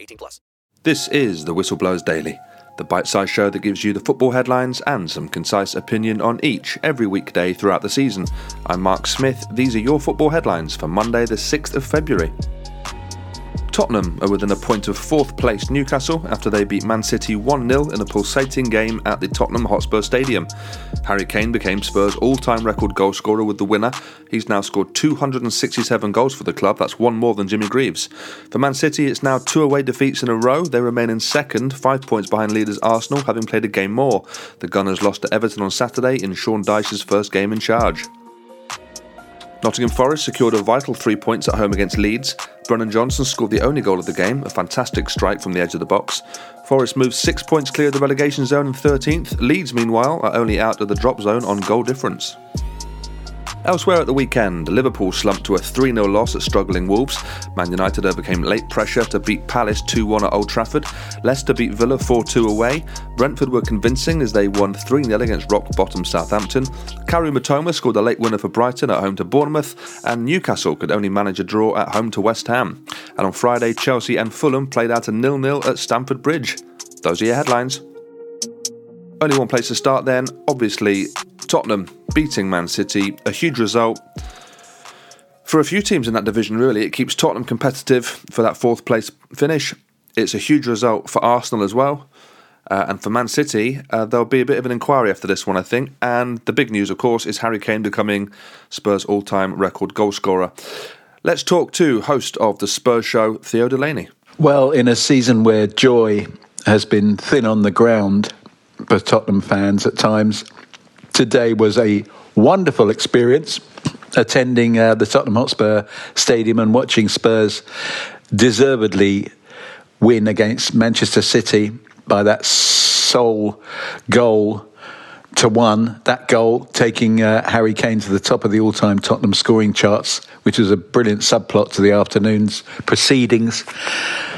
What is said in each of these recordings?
18 plus. This is the Whistleblowers Daily, the bite sized show that gives you the football headlines and some concise opinion on each every weekday throughout the season. I'm Mark Smith. These are your football headlines for Monday, the 6th of February. Tottenham are within a point of fourth place Newcastle after they beat Man City 1 0 in a pulsating game at the Tottenham Hotspur Stadium. Harry Kane became Spurs' all time record goalscorer with the winner. He's now scored 267 goals for the club, that's one more than Jimmy Greaves. For Man City, it's now two away defeats in a row. They remain in second, five points behind leaders Arsenal, having played a game more. The Gunners lost to Everton on Saturday in Sean Dyche's first game in charge. Nottingham Forest secured a vital three points at home against Leeds. Brennan Johnson scored the only goal of the game, a fantastic strike from the edge of the box. Forest moves six points clear of the relegation zone in 13th. Leeds, meanwhile, are only out of the drop zone on goal difference. Elsewhere at the weekend, Liverpool slumped to a 3 0 loss at struggling Wolves. Man United overcame late pressure to beat Palace 2 1 at Old Trafford. Leicester beat Villa 4 2 away. Brentford were convincing as they won 3 0 against rock bottom Southampton. Kaoru Mitoma scored a late winner for Brighton at home to Bournemouth. And Newcastle could only manage a draw at home to West Ham. And on Friday, Chelsea and Fulham played out a 0 0 at Stamford Bridge. Those are your headlines. Only one place to start then, obviously Tottenham beating Man City, a huge result. For a few teams in that division, really, it keeps Tottenham competitive for that fourth place finish. It's a huge result for Arsenal as well. Uh, and for Man City, uh, there'll be a bit of an inquiry after this one, I think. And the big news, of course, is Harry Kane becoming Spurs' all time record goalscorer. Let's talk to host of the Spurs show, Theo Delaney. Well, in a season where joy has been thin on the ground for Tottenham fans at times, today was a wonderful experience attending uh, the Tottenham Hotspur Stadium and watching Spurs deservedly win against Manchester City by that sole goal to one. That goal taking uh, Harry Kane to the top of the all time Tottenham scoring charts, which was a brilliant subplot to the afternoon's proceedings.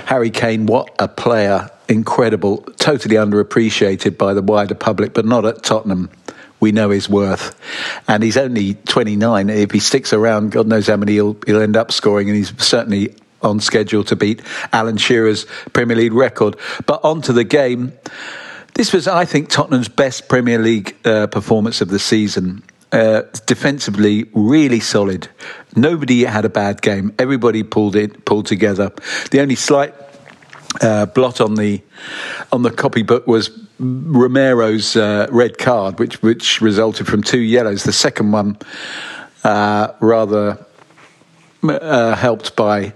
Harry Kane, what a player! Incredible, totally underappreciated by the wider public, but not at Tottenham. We know his worth, and he's only 29. If he sticks around, God knows how many he'll, he'll end up scoring, and he's certainly on schedule to beat Alan Shearer's Premier League record. But onto the game. This was, I think, Tottenham's best Premier League uh, performance of the season. Uh, defensively, really solid. Nobody had a bad game. Everybody pulled it, pulled together. The only slight uh, blot on the on the copybook was Romero's uh, red card, which which resulted from two yellows. The second one uh, rather uh, helped by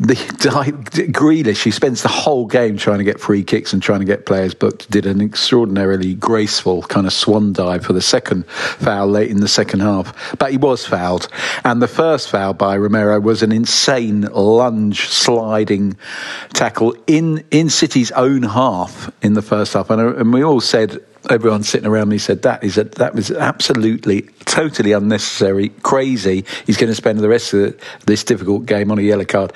the Grealish, he spends the whole game trying to get free kicks and trying to get players booked. Did an extraordinarily graceful kind of swan dive for the second foul late in the second half, but he was fouled. And the first foul by Romero was an insane lunge sliding tackle in in City's own half in the first half. And, uh, and we all said everyone sitting around me said that is a, that was absolutely totally unnecessary, crazy. He's going to spend the rest of this difficult game on a yellow card.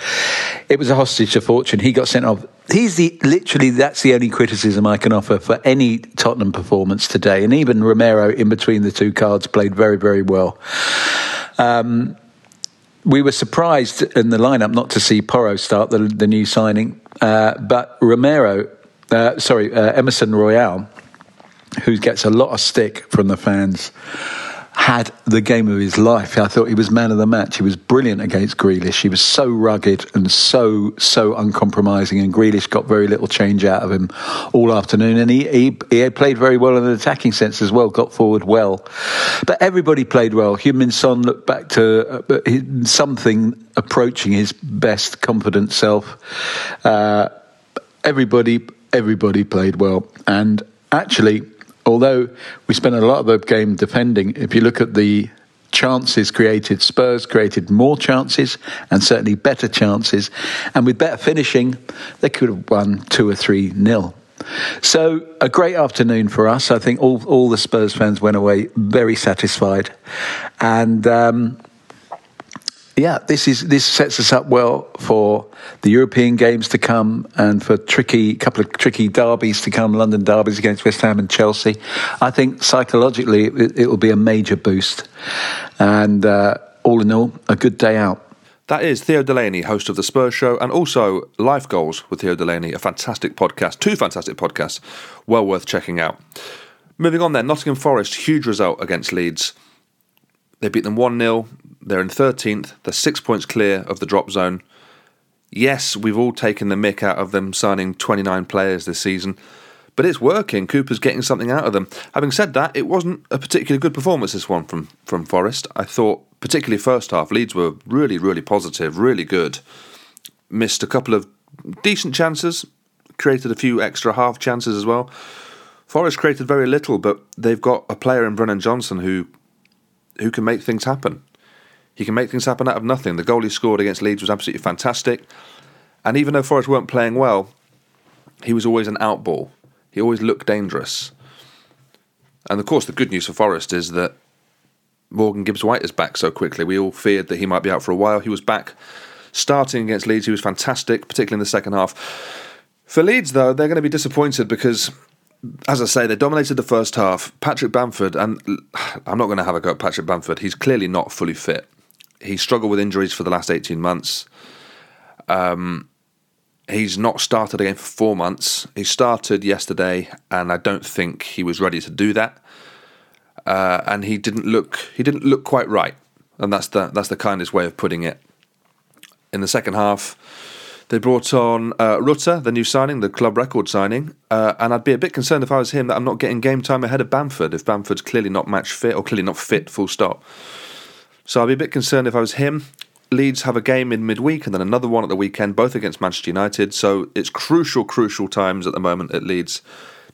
It was a hostage to fortune. He got sent off. He's the literally that's the only criticism I can offer for any Tottenham performance today. And even Romero, in between the two cards, played very very well. Um, we were surprised in the lineup not to see Porro start the, the new signing, uh, but Romero, uh, sorry, uh, Emerson Royal who gets a lot of stick from the fans, had the game of his life. I thought he was man of the match. He was brilliant against Grealish. He was so rugged and so so uncompromising, and Grealish got very little change out of him all afternoon. And he he, he played very well in an attacking sense as well. Got forward well, but everybody played well. Heung-min Son looked back to uh, something approaching his best confident self. Uh, everybody everybody played well, and actually although we spent a lot of the game defending, if you look at the chances created, Spurs created more chances and certainly better chances. And with better finishing, they could have won two or three nil. So a great afternoon for us. I think all all the Spurs fans went away very satisfied, and um, yeah, this is this sets us up well for the European games to come and for tricky couple of tricky derbies to come, London derbies against West Ham and Chelsea. I think psychologically it, it will be a major boost, and uh, all in all, a good day out. That is Theo Delaney, host of the Spurs Show, and also Life Goals with Theo Delaney, a fantastic podcast, two fantastic podcasts, well worth checking out. Moving on then, Nottingham Forest, huge result against Leeds. They beat them 1 0. They're in 13th. They're six points clear of the drop zone. Yes, we've all taken the mick out of them signing 29 players this season, but it's working. Cooper's getting something out of them. Having said that, it wasn't a particularly good performance, this one from, from Forest. I thought, particularly first half, Leeds were really, really positive, really good. Missed a couple of decent chances, created a few extra half chances as well. Forest created very little, but they've got a player in Brennan Johnson who who can make things happen. He can make things happen out of nothing. The goal he scored against Leeds was absolutely fantastic. And even though Forest weren't playing well, he was always an outball. He always looked dangerous. And of course, the good news for Forest is that Morgan Gibbs White is back so quickly. We all feared that he might be out for a while. He was back starting against Leeds. He was fantastic, particularly in the second half. For Leeds, though, they're going to be disappointed because as I say, they dominated the first half. Patrick Bamford, and I'm not going to have a go at Patrick Bamford. He's clearly not fully fit. He struggled with injuries for the last 18 months. Um, he's not started again for four months. He started yesterday, and I don't think he was ready to do that. Uh, and he didn't look he didn't look quite right, and that's the that's the kindest way of putting it. In the second half, they brought on uh, Rutter, the new signing, the club record signing, uh, and I'd be a bit concerned if I was him that I'm not getting game time ahead of Bamford if Bamford's clearly not match fit or clearly not fit, full stop. So I'd be a bit concerned if I was him. Leeds have a game in midweek and then another one at the weekend, both against Manchester United. So it's crucial, crucial times at the moment at Leeds.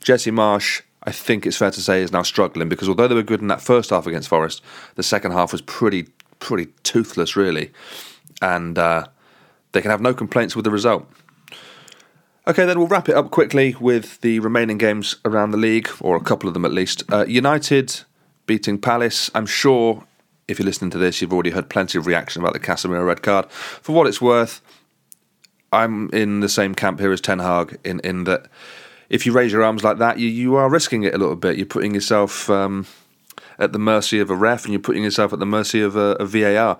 Jesse Marsch, I think it's fair to say, is now struggling because although they were good in that first half against Forest, the second half was pretty, pretty toothless, really. And uh, they can have no complaints with the result. Okay, then we'll wrap it up quickly with the remaining games around the league, or a couple of them at least. Uh, United beating Palace. I'm sure if you're listening to this, you've already heard plenty of reaction about the Casemiro red card. For what it's worth, I'm in the same camp here as Ten Hag in, in that if you raise your arms like that, you, you are risking it a little bit. You're putting yourself um, at the mercy of a ref and you're putting yourself at the mercy of a, a VAR.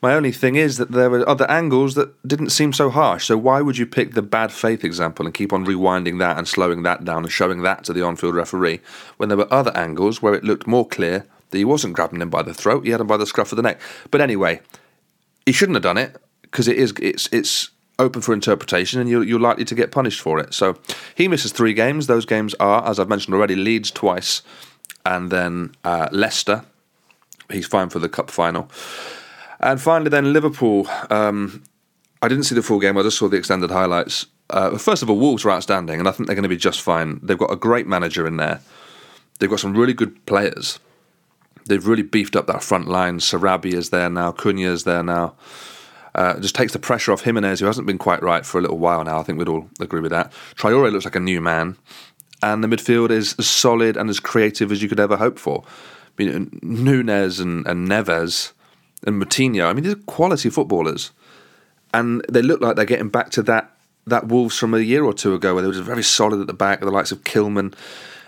My only thing is that there were other angles that didn't seem so harsh. So why would you pick the bad faith example and keep on rewinding that and slowing that down and showing that to the on-field referee when there were other angles where it looked more clear that he wasn't grabbing him by the throat, he had him by the scruff of the neck. But anyway, he shouldn't have done it because it is it's it's open for interpretation and you're, you're likely to get punished for it. So he misses three games. Those games are, as I've mentioned already, Leeds twice and then uh, Leicester. He's fine for the cup final. And finally, then Liverpool. Um, I didn't see the full game. I just saw the extended highlights. Uh, first of all, Wolves are outstanding, and I think they're going to be just fine. They've got a great manager in there. They've got some really good players. They've really beefed up that front line. Sarabia is there now. Cunha is there now. Uh, just takes the pressure off Jimenez, who hasn't been quite right for a little while now. I think we'd all agree with that. Traore looks like a new man. and the midfield is as solid and as creative as you could ever hope for. I mean, Nunes and, and Neves and Moutinho, I mean, these are quality footballers. And they look like they're getting back to that that Wolves from a year or two ago, where they were just very solid at the back, the likes of Kilman.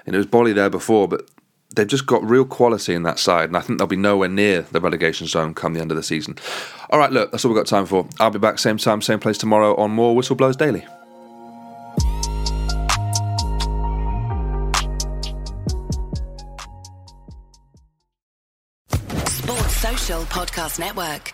And it was Boly there before, but they've just got real quality in that side, and I think they'll be nowhere near the relegation zone come the end of the season. All right, look, that's all we've got time for. I'll be back same time, same place tomorrow on more Whistleblowers Daily. Sports Social Podcast Network.